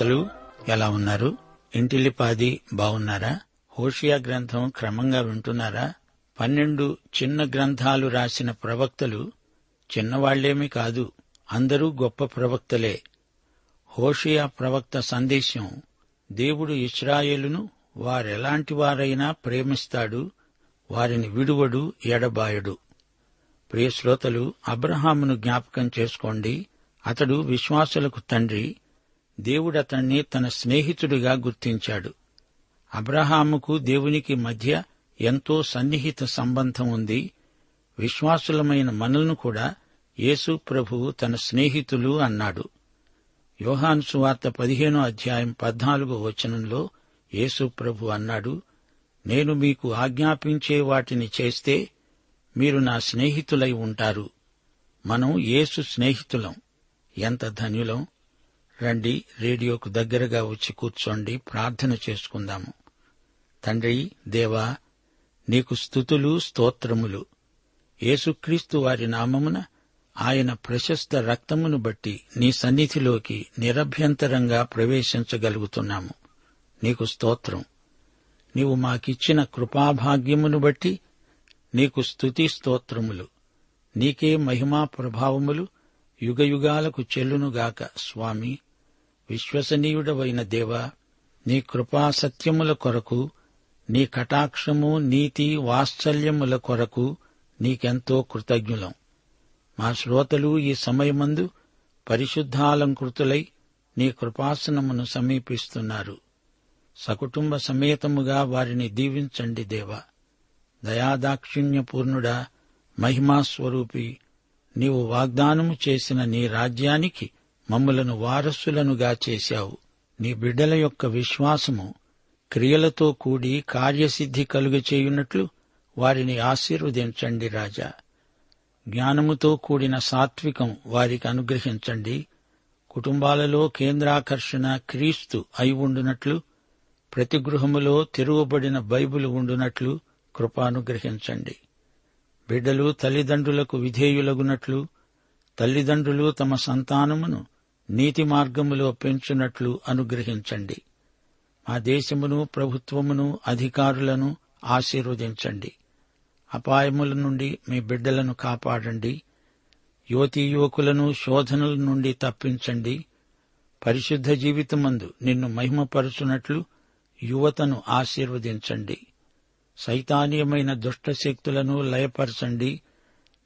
శ్రోతలు ఎలా ఉన్నారు? ఇంటిల్లిపాది బాగున్నారా? హోషియా గ్రంథం క్రమంగా వింటున్నారా? పన్నెండు చిన్న గ్రంథాలు రాసిన ప్రవక్తలు చిన్నవాళ్ళేమీ కాదు అందరూ గొప్ప ప్రవక్తలే. హోషియా ప్రవక్త సందేశం దేవుడు ఇస్రాయేలును వారెలాంటి వారైనా ప్రేమిస్తాడు వారిని విడువడు ఎడబాయడు. ప్రియశ్రోతలు అబ్రహామును జ్ఞాపకం చేసుకోండి. అతడు విశ్వాసులకు తండ్రి దేవుడతణ్ణి తన స్నేహితుడిగా గుర్తించాడు. అబ్రహాముకు దేవునికి మధ్య ఎంతో సన్నిహిత సంబంధం ఉంది. విశ్వాసులమైన మనలను కూడా యేసు ప్రభువు తన స్నేహితులు అన్నాడు. యోహాను సువార్త పదిహేనో అధ్యాయం పద్నాలుగో వచనంలో యేసు ప్రభు అన్నాడు నేను మీకు ఆజ్ఞాపించే వాటిని చేస్తే మీరు నా స్నేహితులై ఉంటారు. మనం యేసు స్నేహితులం. ఎంత ధన్యులం రండి రేడియోకు దగ్గరగా వచ్చి కూర్చోండి ప్రార్థన చేసుకుందాము. తండ్రి దేవా నీకు స్థుతులు స్తోత్రములు. యేసుక్రీస్తు వారి నామమున ఆయన ప్రశస్త రక్తమును బట్టి నీ సన్నిధిలోకి నిరభ్యంతరంగా ప్రవేశించగలుగుతున్నాము. నీకు స్తోత్రం. నీవు మాకిచ్చిన కృపాభాగ్యమును బట్టి నీకు స్తుతి స్తోత్రములు. నీకే మహిమా ప్రభావములు యుగయుగాలకు చెల్లునుగాక స్వామి. విశ్వసనీయుడవైన దేవా నీ కృపా సత్యముల కొరకు నీ కటాక్షము నీతి వాత్సల్యముల కొరకు నీకెంతో కృతజ్ఞులం. మా శ్రోతలు ఈ సమయమందు పరిశుద్ధాలంకృతులై నీ కృపాసనమును సమీపిస్తున్నారు. సకుటుంబ సమేతముగా వారిని దీవించండి దేవా. దయాదాక్షిణ్యపూర్ణుడా మహిమాస్వరూపి నీవు వాగ్దానము చేసిన నీ రాజ్యానికి మమ్ములను వారసులనుగా చేశావు. నీ బిడ్డల యొక్క విశ్వాసము క్రియలతో కూడి కార్యసిద్ధి కలుగచేయున్నట్లు వారిని ఆశీర్వదించండి రాజా. జ్ఞానముతో కూడిన సాత్వికం వారికి అనుగ్రహించండి. కుటుంబాలలో కేంద్రాకర్షణ క్రీస్తు అయి ఉండునట్లు ప్రతి గృహములో తెరువబడిన బైబిల్ ఉండునట్లు కృపానుగ్రహించండి బిడ్డలు తల్లిదండ్రులకు విధేయులగునట్లు తల్లిదండ్రులు తమ సంతానమును నీతి మార్గములో పెంచునట్లు అనుగ్రహించండి. మా దేశమును ప్రభుత్వమును అధికారులను ఆశీర్వదించండి. అపాయముల నుండి మీ బిడ్డలను కాపాడండి. యువతీ యువకులను శోధనల నుండి తప్పించండి. పరిశుద్ధ జీవితమందు నిన్ను మహిమపరచునట్లు యువతను ఆశీర్వదించండి. సైతానీయమైన దుష్టశక్తులను లయపరచండి.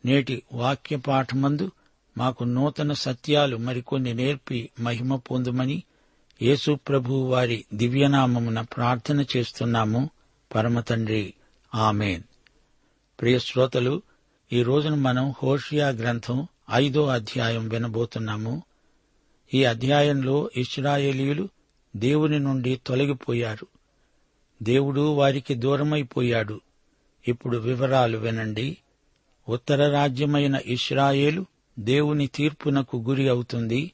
నేటి వాక్య పాఠమందు మాకు నూతన సత్యాలు మరికొన్ని నేర్పి మహిమ పొందుమని యేసు ప్రభు వారి దివ్యనామమున ప్రార్థన చేస్తున్నాము. పరమతండ్రి ఆమెన్. ప్రియ శ్రోతలు ఈ రోజున మనం హోషియా గ్రంథం ఐదో అధ్యాయం వినబోతున్నాము. ఈ అధ్యాయంలో ఇస్రాయేలీయులు దేవుని నుండి తొలగిపోయారు. దేవుడు వారికి దూరమైపోయాడు. ఇప్పుడు వివరాలు వినండి. ఉత్తర రాజ్యమైన ఇస్రాయేలు దేవుని తీర్పునకు గురి అవుతుంది.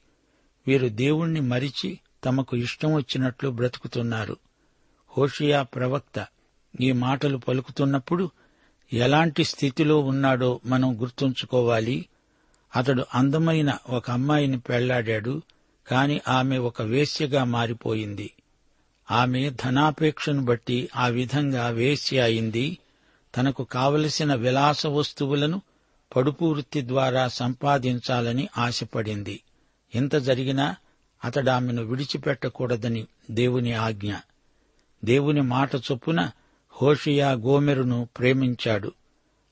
వీరు దేవుణ్ణి మరిచి తమకు ఇష్టం వచ్చినట్లు బ్రతుకుతున్నారు. హోషియా ప్రవక్త ఈ మాటలు పలుకుతున్నప్పుడు ఎలాంటి స్థితిలో ఉన్నాడో మనం గుర్తుంచుకోవాలి. అతడు అందమైన ఒక అమ్మాయిని పెళ్ళాడాడు కాని ఆమె ఒక వేశ్యగా మారిపోయింది. ఆమె ధనాపేక్షను బట్టి ఆ విధంగా వేశ్య అయింది. తనకు కావలసిన విలాస వస్తువులను పడుపు వృత్తి ద్వారా సంపాదించాలని ఆశపడింది. ఇంత జరిగినా అతడామెను ఆమెను విడిచిపెట్టకూడదని దేవుని ఆజ్ఞ. దేవుని మాట చొప్పున హోషియా గోమెరును ప్రేమించాడు.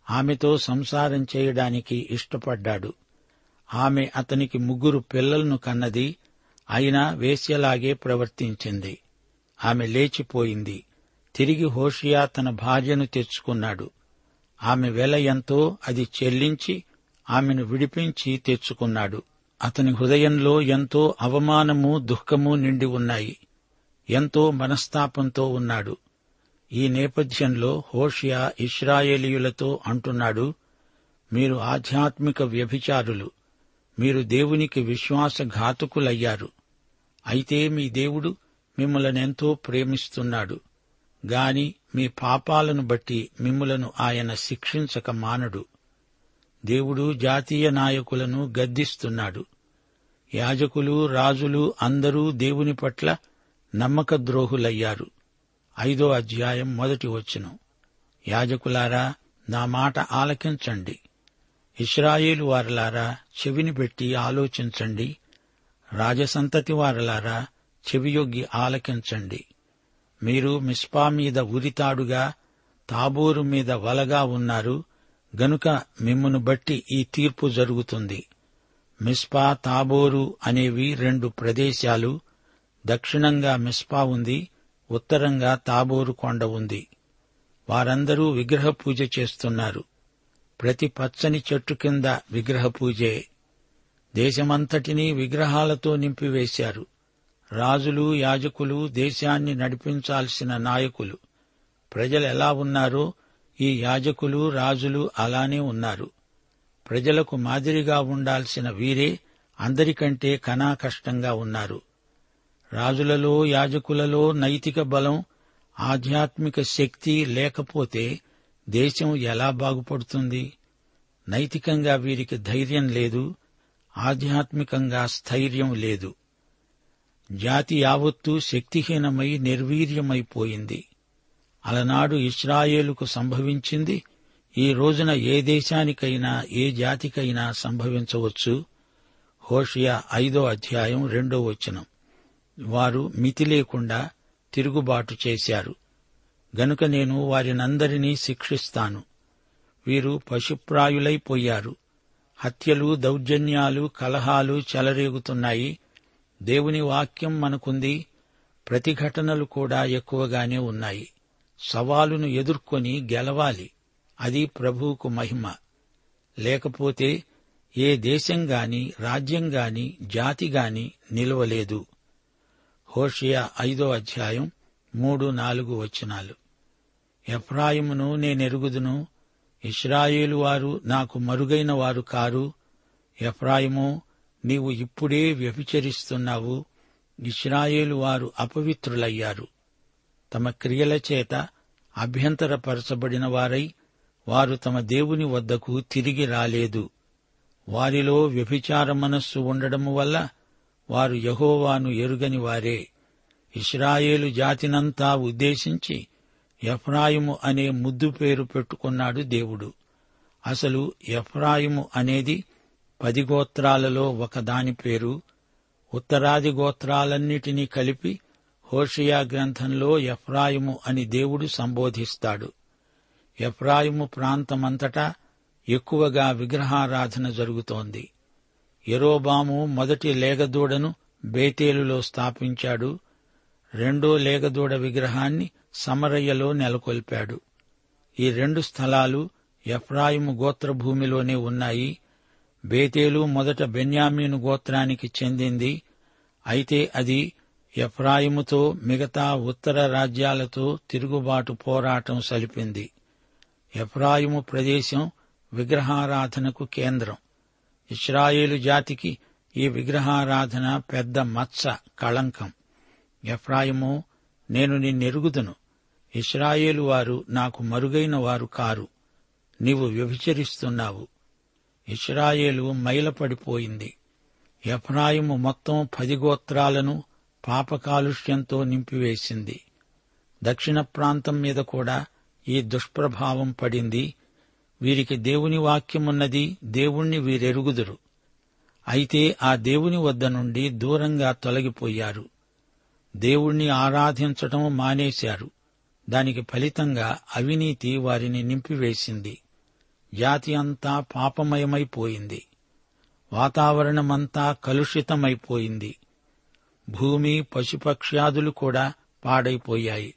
ఆమెతో సంసారం చేయడానికి ఇష్టపడ్డాడు. ఆమె అతనికి ముగ్గురు పిల్లలను కన్నది అయినా వేశ్యలాగే ప్రవర్తించింది. ఆమె లేచిపోయింది. తిరిగి హోషియా తన భార్యను తెచ్చుకున్నాడు. ఆమె వెల ఎంతో అది చెల్లించి ఆమెను విడిపించి తెచ్చుకున్నాడు. అతని హృదయంలో ఎంతో అవమానము దుఃఖము నిండి ఉన్నాయి. ఎంతో మనస్తాపంతో ఉన్నాడు. ఈ నేపథ్యంలో హోషియా ఇస్రాయేలీయులతో అంటున్నాడు మీరు ఆధ్యాత్మిక వ్యభిచారులు. మీరు దేవునికి విశ్వాసఘాతుకులయ్యారు. అయితే మీ దేవుడు మిమ్మల్ని ఎంతో ప్రేమిస్తున్నాడు. గాని మీ పాపాలను బట్టి మిమ్ములను ఆయన శిక్షించక మానడు. దేవుడు జాతీయ నాయకులను గద్దిస్తున్నాడు. యాజకులు రాజులు అందరూ దేవుని పట్ల నమ్మక ద్రోహులయ్యారు ఐదో అధ్యాయం మొదటి వచనం. యాజకులారా నా మాట ఆలకించండి. ఇస్రాయేలు వారలారా చెవిని పెట్టి ఆలోచించండి. రాజసంతతి వారలారా చెవియొగ్గి ఆలకించండి. మీరు మిస్పా మీద ఉరితాడుగా తాబోరు మీద వలగా ఉన్నారు గనుక మిమ్మును బట్టి ఈ తీర్పు జరుగుతుంది. మిస్పా తాబోరు అనేవి రెండు ప్రదేశాలు దక్షిణంగా మిస్పా ఉంది ఉత్తరంగా తాబోరు కొండ ఉంది. వారందరూ విగ్రహ పూజ చేస్తున్నారు. ప్రతి పచ్చని చెట్టు కింద విగ్రహ పూజే. దేశమంతటినీ విగ్రహాలతో నింపివేశారు. రాజులు యాజకులు దేశాన్ని నడిపించాల్సిన నాయకులు. ప్రజలు ఎలా ఉన్నారో ఈ యాజకులు రాజులు అలానే ఉన్నారు. ప్రజలకు మాదిరిగా ఉండాల్సిన వీరే అందరికంటే కనాకష్టంగా ఉన్నారు. రాజులలో యాజకులలో నైతిక బలం ఆధ్యాత్మిక శక్తి లేకపోతే దేశం ఎలా బాగుపడుతుంది? నైతికంగా వీరికి ధైర్యం లేదు ఆధ్యాత్మికంగా స్థైర్యం లేదు. జాతి యావత్తూ శక్తిహీనమై నిర్వీర్యమైపోయింది. అలనాడు ఇస్రాయేలుకు సంభవించింది. ఈ రోజున ఏ దేశానికైనా ఏ జాతికైనా సంభవించవచ్చు. హోషియా ఐదో అధ్యాయం రెండో వచనం. వారు మితి లేకుండా తిరుగుబాటు చేశారు. గనుక నేను వారినందరినీ శిక్షిస్తాను. వీరు పశుప్రాయులైపోయారు. హత్యలు దౌర్జన్యాలు కలహాలు చెలరేగుతున్నాయి. దేవుని వాక్యం మనకుంది. ప్రతిఘటనలు కూడా ఎక్కువగానే ఉన్నాయి. సవాలును ఎదుర్కొని గెలవాలి. అది ప్రభువుకు మహిమ. లేకపోతే ఏ దేశం గాని రాజ్యం గాని జాతి గాని నిలవలేదు. హోషియా ఐదో అధ్యాయం మూడు నాలుగు వచనాలు. ఎఫ్రాయిమును నేనెరుగుదును. ఇస్రాయేలు వారు నాకు మరుగైన వారు కారు. ఎఫ్రాయిము నీవు ఇప్పుడే వ్యభిచరిస్తున్నావు. ఇస్రాయేలు వారు అపవిత్రులయ్యారు. తమ క్రియల చేత అభ్యంతరపరచబడిన వారై వారు తమ దేవుని వద్దకు తిరిగి రాలేదు. వారిలో వ్యభిచార మనస్సు ఉండడము వల్ల వారు యహోవాను ఎరుగని వారే. ఇస్రాయేలు జాతినంతా ఉద్దేశించి ఎఫ్రాయిము అనే ముద్దు పేరు పెట్టుకున్నాడు దేవుడు. అసలు ఎఫ్రాయిము అనేది పది గోత్రాలలో ఒకదాని పేరు. ఉత్తరాది గోత్రాలన్నిటినీ కలిపి హోషియా గ్రంథంలో ఎఫ్రాయిము అని దేవుడు సంబోధిస్తాడు. ఎఫ్రాయిము ప్రాంతమంతటా ఎక్కువగా విగ్రహారాధన జరుగుతోంది. ఎరోబాము మొదటి లేగదూడను బేతేలులో స్థాపించాడు. రెండో లేగదూడ విగ్రహాన్ని సమరయ్యలో నెలకొల్పాడు. ఈ రెండు స్థలాలు ఎఫ్రాయిము గోత్రభూమిలోనే ఉన్నాయి. బేతేలు మొదట బెన్యామీను గోత్రానికి చెందింది. అయితే అది ఎఫ్రాయిముతో మిగతా ఉత్తర రాజ్యాలతో తిరుగుబాటు పోరాటం సలిపింది. ఎఫ్రాయిము ప్రదేశం విగ్రహారాధనకు కేంద్రం. ఇస్రాయేలు జాతికి ఈ విగ్రహారాధన పెద్ద మత్స కళంకం. ఎఫ్రాయిము నేను నిన్నెరుగుదును. ఇస్రాయేలు వారు నాకు మరుగైన వారు కారు. నీవు వ్యభిచరిస్తున్నావు. ఇస్రాయేలు మైలపడిపోయింది. ఎఫ్రాయిము మొత్తం పది గోత్రాలను పాపకాలుష్యంతో నింపివేసింది. దక్షిణ ప్రాంతం మీద కూడా ఈ దుష్ప్రభావం పడింది. వీరికి దేవుని వాక్యమున్నది దేవుణ్ణి వీరెరుగుదురు. అయితే ఆ దేవుని వద్ద నుండి దూరంగా తొలగిపోయారు. దేవుణ్ణి ఆరాధించటం మానేశారు. దానికి ఫలితంగా అవినీతి వారిని నింపివేసింది. జాతి అంతా పాపమయమైపోయింది. వాతావరణమంతా కలుషితమైపోయింది. భూమి పశుపక్ష్యాదులు కూడా పాడైపోయాయి.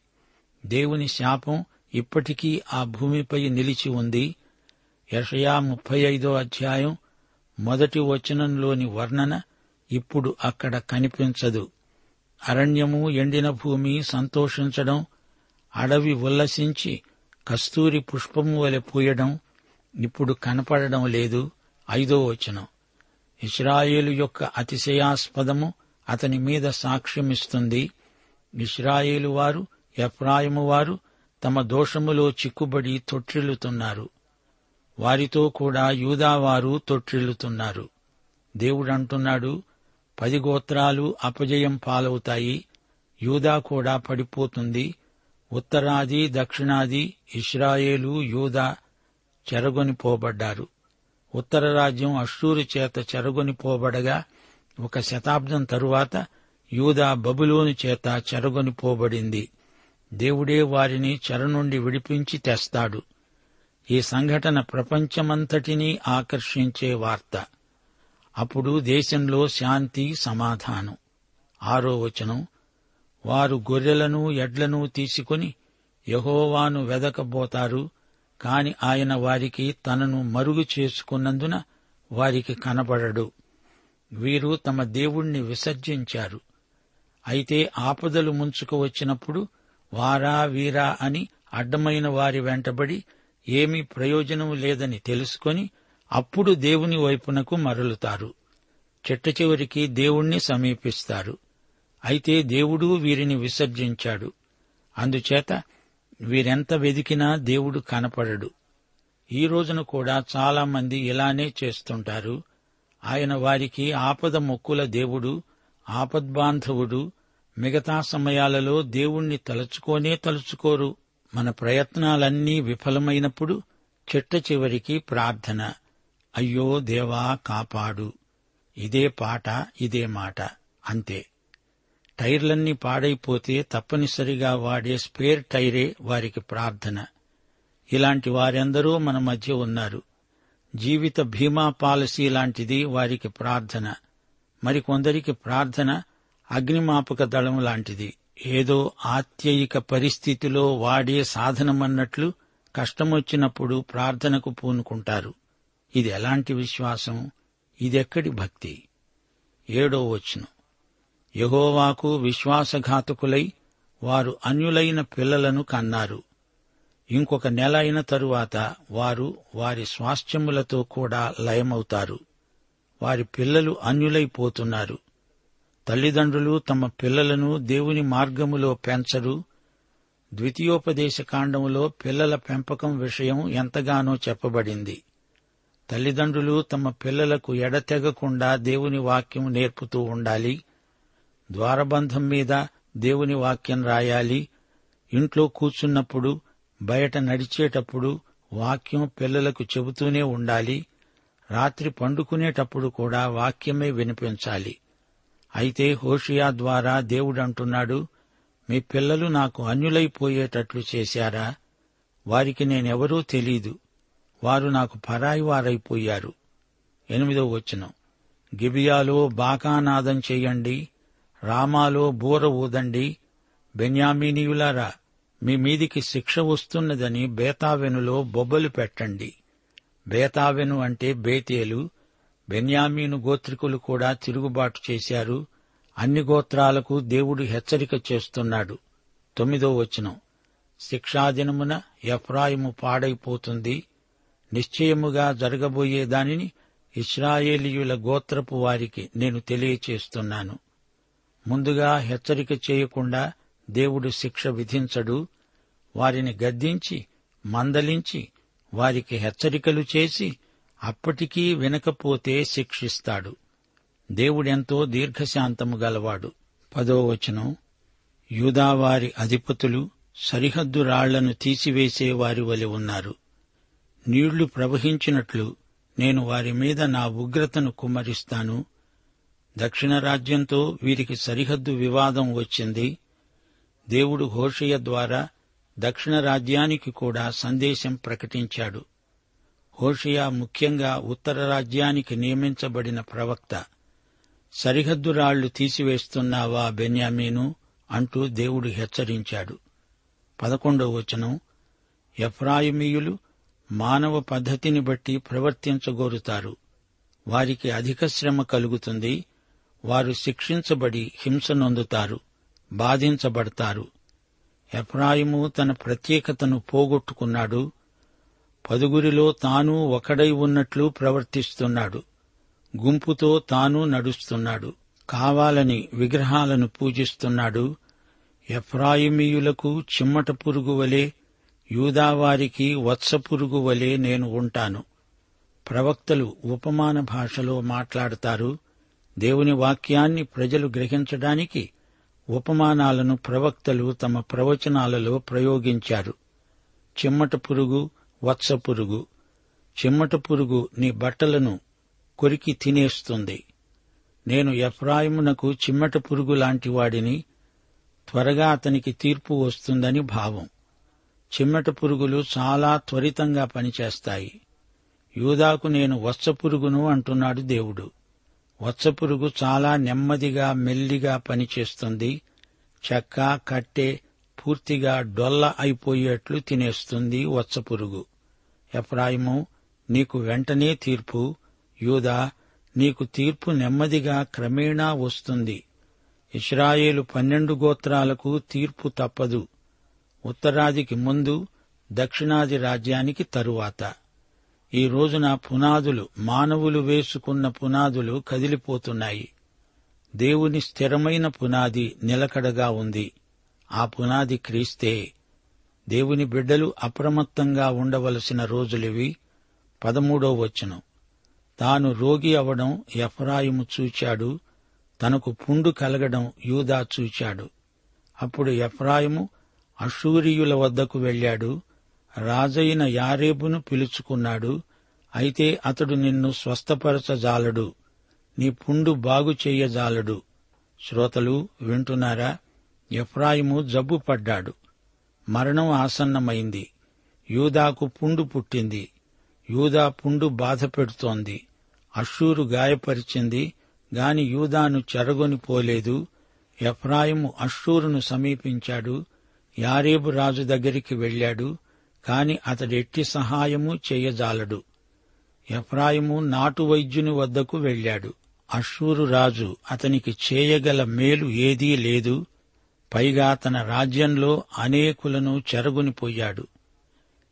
దేవుని శాపం ఇప్పటికీ ఆ భూమిపై నిలిచి ఉంది. యషయా ముప్పై ఐదో అధ్యాయం మొదటి వచనంలోని వర్ణన ఇప్పుడు అక్కడ కనిపించదు. అరణ్యము ఎండిన భూమి సంతోషించడం అడవి ఉల్లసించి కస్తూరి పుష్పము వలె పూయడం ఇప్పుడు కనపడడం లేదు. ఐదో వచనం. ఇస్రాయేలు యొక్క అతిశయాస్పదము అతని మీద సాక్ష్యమిస్తుంది. ఇస్రాయేలు వారు ఎఫ్రాయిము వారు తమ దోషములో చిక్కుబడి తొట్టిల్లుతున్నారు. వారితో కూడా యూదావారు తొట్టిల్లుతున్నారు. దేవుడంటున్నాడు పది గోత్రాలు అపజయం పాలవుతాయి. యూదా కూడా పడిపోతుంది. ఉత్తరాది దక్షిణాది ఇస్రాయేలు యూదా చెరగొని పోబడ్డారు ఉత్తర రాజ్యం అశ్షూరు చేత చెరగొని పోబడగా ఒక శతాబ్దం తరువాత యూదా బబులోను చేత చెరగొని పోబడింది దేవుడే వారిని చెర నుండి విడిపించి తెస్తాడు. ఈ సంఘటన ప్రపంచమంతటినీ ఆకర్షించే వార్త. అప్పుడు దేశంలో శాంతి సమాధానం. ఆరో వచనం. వారు గొర్రెలను ఎడ్లను తీసుకుని యహోవాను వెదకబోతారు. కాని ఆయన వారికి తనను మరుగు చేసుకున్నందున వారికి కనబడడు. వీరు తమ దేవుణ్ణి విసర్జించారు. అయితే ఆపదలు ముంచుకు వచ్చినప్పుడు వారా వీరా అని అడ్డమైన వారి వెంటబడి ఏమీ ప్రయోజనం లేదని తెలుసుకొని అప్పుడు దేవుని వైపునకు మరలుతారు. చెట్ట చివరికి దేవుణ్ణి సమీపిస్తారు. అయితే దేవుడు వీరిని విసర్జించాడు. అందుచేత వీరెంత వెదికినా దేవుడు కనపడడు. ఈ రోజున కూడా చాలా మంది ఇలానే చేస్తుంటారు. ఆయన వారికి ఆపద మొక్కుల దేవుడు ఆపద్బాంధవుడు మిగతా సమయాలలో దేవుణ్ణి తలుచుకోనే తలుచుకోరు. మన ప్రయత్నాలన్నీ విఫలమైనప్పుడు చిట్ట చివరికి ప్రార్థన. అయ్యో దేవా కాపాడు. ఇదే పాట ఇదే మాట. అంతే. టైర్లన్నీ పాడైపోతే తప్పనిసరిగా వాడే స్పేర్ టైరే వారికి ప్రార్థన. ఇలాంటి వారెందరో మన మధ్య ఉన్నారు. జీవిత బీమా పాలసీ లాంటిది వారికి ప్రార్థన. మరికొందరికి ప్రార్థన అగ్నిమాపక దళం లాంటిది. ఏదో ఆత్యయిక పరిస్థితిలో వాడే సాధనమన్నట్లు కష్టమొచ్చినప్పుడు ప్రార్థనకు పూనుకుంటారు. ఇది ఎలాంటి విశ్వాసం? ఇదెక్కడి భక్తి? ఏడో వచ్చును యహోవాకు విశ్వాసఘాతకులై వారు అన్యులైన పిల్లలను కన్నారు. ఇంకొక నెల అయిన తరువాత వారు వారి స్వాస్థ్యములతో కూడా లయమవుతారు. వారి పిల్లలు అన్యులైపోతున్నారు తల్లిదండ్రులు తమ పిల్లలను దేవుని మార్గములో పెంచరు. ద్వితీయోపదేశ కాండములో పిల్లల పెంపకం విషయం ఎంతగానో చెప్పబడింది. తల్లిదండ్రులు తమ పిల్లలకు ఎడతెగకుండా దేవుని వాక్యం నేర్పుతూ ఉండాలి. ద్వారబంధం మీద దేవుని వాక్యం రాయాలి. ఇంట్లో కూర్చున్నప్పుడు బయట నడిచేటప్పుడు వాక్యం పిల్లలకు చెబుతూనే ఉండాలి. రాత్రి పండుకునేటప్పుడు కూడా వాక్యమే వినిపించాలి. అయితే హోషియా ద్వారా దేవుడంటున్నాడు మీ పిల్లలు నాకు అన్యులైపోయేటట్లు చేశారా? వారికి నేనెవరూ తెలీదు. వారు నాకు పరాయి వారైపోయారు ఎనిమిదో వచనం. గిబియాలో బాకానాదం చెయ్యండి రామాలో బూర ఊదండి. బెన్యామీనీయులారా మీ మీదికి శిక్ష వస్తున్నదని బేతావెనులో బొబ్బలు పెట్టండి. బేతావెను అంటే బేతేలు. బెన్యామీను గోత్రికులు కూడా తిరుగుబాటు చేశారు. అన్ని గోత్రాలకు దేవుడు హెచ్చరిక చేస్తున్నాడు. తొమ్మిదో వచనం. శిక్షాదినమున ఎఫ్రాయిము పాడైపోతుంది. నిశ్చయముగా జరగబోయే దానిని ఇస్రాయేలీయుల గోత్రపు వారికి నేను తెలియచేస్తున్నాను. ముందుగా హెచ్చరిక చేయకుండా దేవుడు శిక్ష విధించడు. వారిని గద్దించి మందలించి వారికి హెచ్చరికలు చేసి అప్పటికీ వినకపోతే శిక్షిస్తాడు. దేవుడెంతో దీర్ఘశాంతము గలవాడు. పదో వచనం. యూదావారి అధిపతులు సరిహద్దు రాళ్ళను తీసివేసే వారి వలె ఉన్నారు. నీళ్ళు ప్రవహించినట్లు నేను వారి మీద నా ఉగ్రతను కుమ్మరిస్తాను. దక్షిణ రాజ్యంతో వీరికి సరిహద్దు వివాదం వచ్చింది. దేవుడు హోషయ ద్వారా దక్షిణ రాజ్యానికి కూడా సందేశం ప్రకటించాడు. హోషయా ముఖ్యంగా ఉత్తర రాజ్యానికి నియమించబడిన ప్రవక్త సరిహద్దు రాళ్ళు తీసివేస్తున్నావా బెన్యామీను? అంటూ దేవుడు హెచ్చరించాడు. పదకొండవ వచనం ఎఫ్రాయిమీయులు మానవ పద్ధతిని బట్టి ప్రవర్తించగోరుతారు. వారికి అధిక శ్రమ కలుగుతుంది. వారు శిక్షించబడి హింస నొందుతారు బాధించబడతారు. ఎఫ్రాయిము తన ప్రత్యేకతను పోగొట్టుకున్నాడు. పదుగురిలో తాను ఒకడై ఉన్నట్లు ప్రవర్తిస్తున్నాడు. గుంపుతో తాను నడుస్తున్నాడు. కావాలని విగ్రహాలను పూజిస్తున్నాడు. ఎఫ్రాయిమీయులకు చిమ్మట పురుగు వలె యూదావారికి వత్స పురుగు వలె నేను ఉంటాను. ప్రవక్తలు ఉపమాన భాషలో మాట్లాడతారు. దేవుని వాక్యాన్ని ప్రజలు గ్రహించడానికి ఉపమానాలను ప్రవక్తలు తమ ప్రవచనాలలో ప్రయోగించారు. చిమ్మట పురుగు వత్స పురుగు. చిమ్మట పురుగు నీ బట్టలను కొరికి తినేస్తుంది. నేను ఎఫ్రాయిమునకు చిమ్మట పురుగు లాంటి వాడిని త్వరగా అతనికి తీర్పు వస్తుందని భావం. చిమ్మట పురుగులు చాలా త్వరితంగా పనిచేస్తాయి. యూదాకు నేను వత్స పురుగును అంటున్నాడు దేవుడు. వత్సపురుగు చాలా నెమ్మదిగా మెల్లిగా పనిచేస్తుంది. చెక్క కట్టె పూర్తిగా డొల్ల అయిపోయేట్లు తినేస్తుంది వత్సపురుగు. ఎఫ్రాయిము నీకు వెంటనే తీర్పు. యూదా నీకు తీర్పు నెమ్మదిగా క్రమేణా వస్తుంది. ఇస్రాయేలు పన్నెండు గోత్రాలకు తీర్పు తప్పదు. ఉత్తరాదికి ముందు దక్షిణాది రాజ్యానికి తరువాత. ఈ రోజున పునాదులు మానవులు వేసుకున్న పునాదులు కదిలిపోతున్నాయి. దేవుని స్థిరమైన పునాది నిలకడగా ఉంది. ఆ పునాది క్రీస్తే దేవుని బిడ్డలు అప్రమత్తంగా ఉండవలసిన రోజులివి. పదమూడో వచ్చును తాను రోగి అవడం ఎఫ్రాయిము చూచాడు. తనకు పుండు కలగడం యూదా చూచాడు. అప్పుడు ఎఫ్రాయిము అషూరియుల వద్దకు వెళ్ళాడు రాజైన యారేబును పిలుచుకున్నాడు. అయితే అతడు నిన్ను స్వస్థపరచజాలడు. నీ పుండు బాగు చెయ్యజాలడు శ్రోతలు వింటున్నారా? ఎఫ్రాయిము జబ్బు పడ్డాడు. మరణం ఆసన్నమైంది. యూదాకు పుండు పుట్టింది. యూదా పుండు బాధ పెడుతోంది. అషూరు గాయపరిచింది గాని యూదాను చెరగొని పోలేదు. ఎఫ్రాయిము అషూరును సమీపించాడు. యారేబు రాజు దగ్గరికి వెళ్ళాడు కాని అతడెట్టి సహాయము చేయజాలడు. ఎఫ్రాయిము నాటు వైద్యుని వద్దకు వెళ్ళాడు అషూరు రాజు అతనికి చేయగల మేలు ఏదీ లేదు. పైగా తన రాజ్యంలో అనేకులను చెరగునిపోయాడు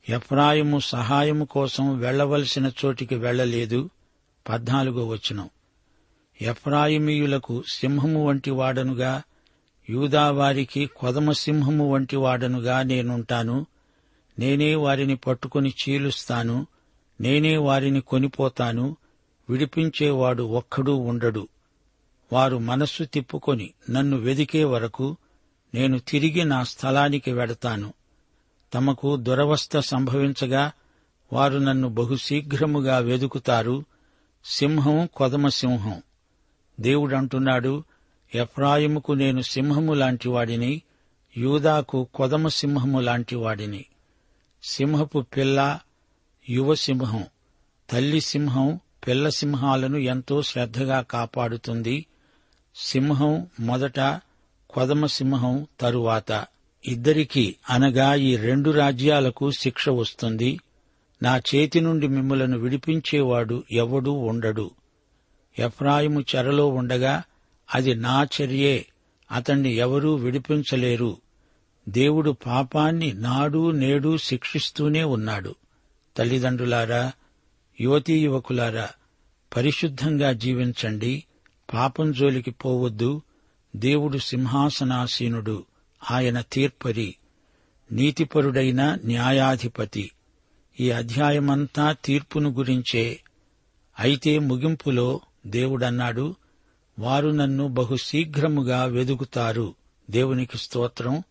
ఎఫ్రాయిము సహాయము కోసం వెళ్ళవలసిన చోటికి వెళ్ళలేదు పద్నాలుగో వచనం. ఎఫ్రాయిమీయులకు సింహము వంటి వాడనుగా యూదావారికి కొదమ సింహము వంటి వాడనుగా నేనుంటాను. నేనే వారిని పట్టుకుని చీలుస్తాను నేనే వారిని కొనిపోతాను విడిపించేవాడు ఒక్కడూ ఉండడు. వారు మనస్సు తిప్పుకొని నన్ను వెదికే వరకు నేను తిరిగి నా స్థలానికి వెడతాను. తమకు దురవస్థ సంభవించగా వారు నన్ను బహుశీఘ్రముగా వెదుకుతారు. సింహం కొదమ సింహం. దేవుడంటున్నాడు ఎఫ్రాయిముకు నేను సింహము లాంటివాడిని యూదాకు కొదమసింహము లాంటివాడిని సింహపు పిల్ల యువ సింహం. తల్లి సింహం పిల్ల సింహాలను ఎంతో శ్రద్ధగా కాపాడుతుంది. సింహం మొదట కొదమ సింహం తరువాత. ఇద్దరికీ అనగా ఈ రెండు రాజ్యాలకు శిక్ష వస్తుంది. నా చేతి నుండి మిమ్మలను విడిపించేవాడు ఎవడూ ఉండడు. ఎఫ్రాయిము చెరలో ఉండగా అది నా చర్యే అతణ్ణి ఎవరూ విడిపించలేరు. దేవుడు పాపాన్ని నాడు నేడు శిక్షిస్తూనే ఉన్నాడు. తల్లిదండ్రులారా యువతీ యువకులారా పరిశుద్ధంగా జీవించండి. పాపం జోలికి పోవద్దు. దేవుడు సింహాసనాసీనుడు. ఆయన తీర్పరి నీతిపరుడైన న్యాయాధిపతి. ఈ అధ్యాయమంతా తీర్పును గురించే. అయితే ముగింపులో దేవుడన్నాడు వారు నన్ను బహుశీఘ్రముగా వెదుగుతారు వెదుకుతారు. దేవునికి స్తోత్రం.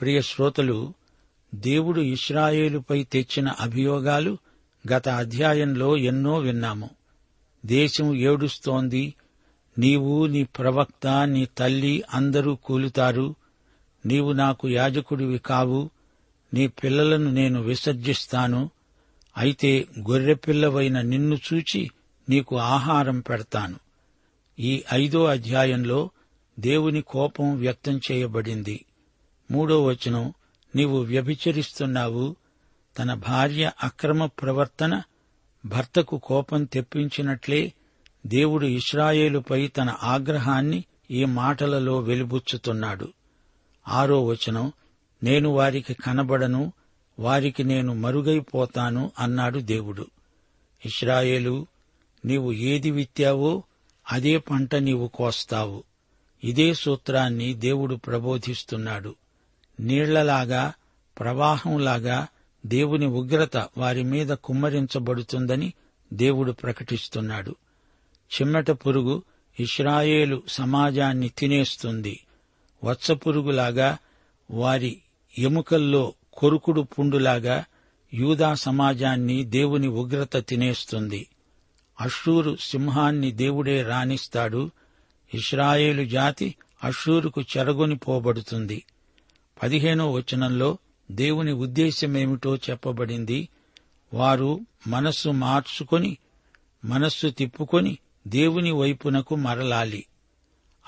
ప్రియ శ్రోతలు దేవుడు ఇస్రాయేలుపై తెచ్చిన అభియోగాలు గత అధ్యాయంలో ఎన్నో విన్నాము. దేశం ఏడుస్తోంది. నీవు నీ ప్రవక్త నీ తల్లి అందరూ కూలుతారు. నీవు నాకు యాజకుడివి కావు. నీ పిల్లలను నేను విసర్జిస్తాను. అయితే గొర్రెపిల్లవైన నిన్ను చూచి నీకు ఆహారం పెడతాను. ఈ ఐదో అధ్యాయంలో దేవుని కోపం వ్యక్తం చేయబడింది. మూడో వచనం నీవు వ్యభిచరిస్తున్నావు. తన భార్య అక్రమ ప్రవర్తన భర్తకు కోపం తెప్పించినట్లే దేవుడు ఇస్రాయేలుపై తన ఆగ్రహాన్ని ఈ మాటలలో వెలిబుచ్చుతున్నాడు. ఆరో వచనం నేను వారికి కనబడను వారికి నేను మరుగైపోతాను అన్నాడు దేవుడు. ఇస్రాయేలు నీవు ఏది విత్తావో అదే పంట నీవు కోస్తావు. ఇదే సూత్రాన్ని దేవుడు ప్రబోధిస్తున్నాడు. నీళ్ళలాగా ప్రవాహంలాగా దేవుని ఉగ్రత వారి మీద కుమ్మరించబడుతుందని దేవుడు ప్రకటిస్తున్నాడు. చిమ్మట పురుగు ఇస్రాయేలు సమాజాన్ని తినేస్తుంది. వత్సపురుగులాగా వారి ఎముకల్లో కొరుకుడు పుండులాగా యూదా సమాజాన్ని దేవుని ఉగ్రత తినేస్తుంది. అషూరు సింహాన్ని దేవుడే రాణిస్తాడు. ఇస్రాయేలు జాతి అషూరుకు చెరగొనిపోబడుతుంది. పదిహేనో వచనంలో దేవుని ఉద్దేశ్యమేమిటో చెప్పబడింది. వారు మనస్సు మార్చుకొని మనస్సు తిప్పుకొని దేవుని వైపునకు మరలాలి.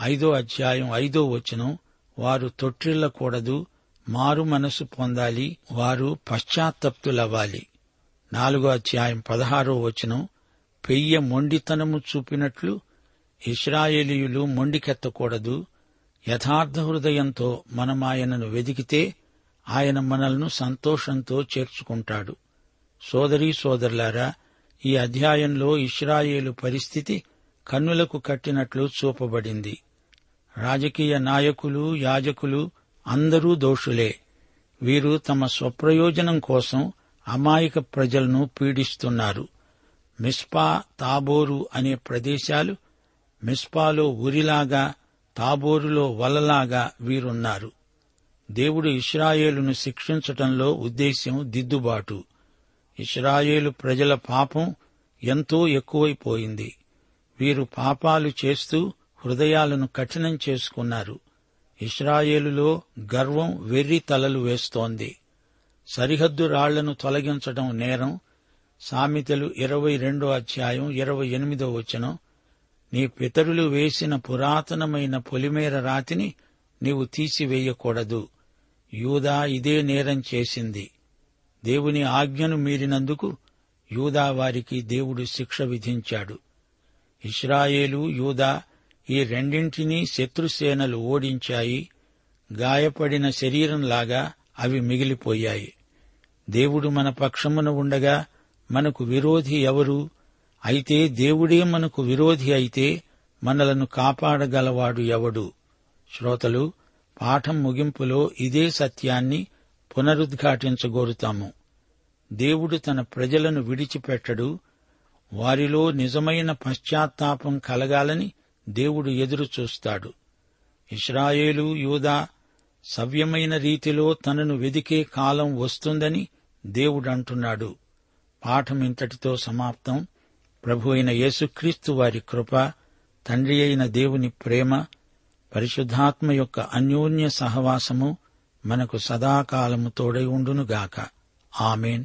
ఐదో అధ్యాయం ఐదో వచనం వారు తొట్టిల్లకూడదు మారు మనసు పొందాలి వారు పశ్చాత్తప్తులవ్వాలి. నాలుగో అధ్యాయం పదహారో వచనం పెయ్య మొండితనము చూపినట్లు ఇస్రాయేలీయులు మొండికెత్తకూడదు యథార్థ హృదయంతో మనం ఆయనను వెదికితే ఆయన మనల్ని సంతోషంతో చేర్చుకుంటాడు. సోదరీ సోదరులారా ఈ అధ్యాయంలో ఇస్రాయేలు పరిస్థితి కన్నులకు కట్టినట్లు చూపబడింది. రాజకీయ నాయకులు యాజకులు అందరూ దోషులే. వీరు తమ స్వప్రయోజనం కోసం అమాయక ప్రజలను పీడిస్తున్నారు. మిస్పా తాబోరు అనే ప్రదేశాలు మిస్పాలో ఉరిలాగా తాబోరులో వలలాగా వీరున్నారు. దేవుడు ఇస్రాయేలును శిక్షించటంలో ఉద్దేశ్యం దిద్దుబాటు. ఇస్రాయేలు ప్రజల పాపం ఎంతో ఎక్కువైపోయింది. వీరు పాపాలు చేస్తూ హృదయాలను కఠినం చేసుకున్నారు. ఇస్రాయేలులో గర్వం వెర్రి తలలు వేస్తోంది. సరిహద్దు రాళ్ళను తొలగించడం నేరం. సామెతలు ఇరవై రెండో అధ్యాయం ఇరవై ఎనిమిదో వచనం నీ పితరులు వేసిన పురాతనమైన పొలిమేర రాతిని నీవు తీసివేయకూడదు. యూదా ఇదే నేరం చేసింది. దేవుని ఆజ్ఞను మీరినందుకు యూదా వారికి దేవుడు శిక్ష విధించాడు. ఇస్రాయేలు యూదా ఈ రెండింటినీ శత్రుసేనలు ఓడించాయి. గాయపడిన శరీరంలాగా అవి మిగిలిపోయాయి. దేవుడు మన పక్షమున ఉండగా మనకు విరోధి ఎవరు? అయితే దేవుడే మనకు విరోధి అయితే మనలను కాపాడగలవాడు ఎవడు? శ్రోతలు పాఠం ముగింపులో ఇదే సత్యాన్ని పునరుద్ఘాటించగోరుతాము. దేవుడు తన ప్రజలను విడిచిపెట్టడు వారిలో నిజమైన పశ్చాత్తాపం కలగాలని దేవుడు ఎదురు చూస్తాడు ఇస్రాయేలు యూదా సవ్యమైన రీతిలో తనను వెదికే కాలం వస్తుందని దేవుడంటున్నాడు. పాఠం ఇంతటితో సమాప్తం. ప్రభు అయిన యేసుక్రీస్తు వారి కృప తండ్రి అయిన దేవుని ప్రేమ పరిశుద్ధాత్మ యొక్క అన్యోన్య సహవాసము మనకు సదాకాలము తోడై ఉండునుగాక. ఆమెన్.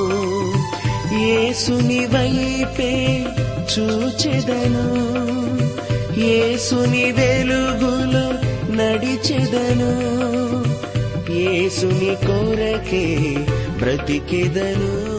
యేసుని వైపే చూచెదను. యేసుని వెలుగులో నడిచెదను. యేసుని కొరకే బ్రతికెదను.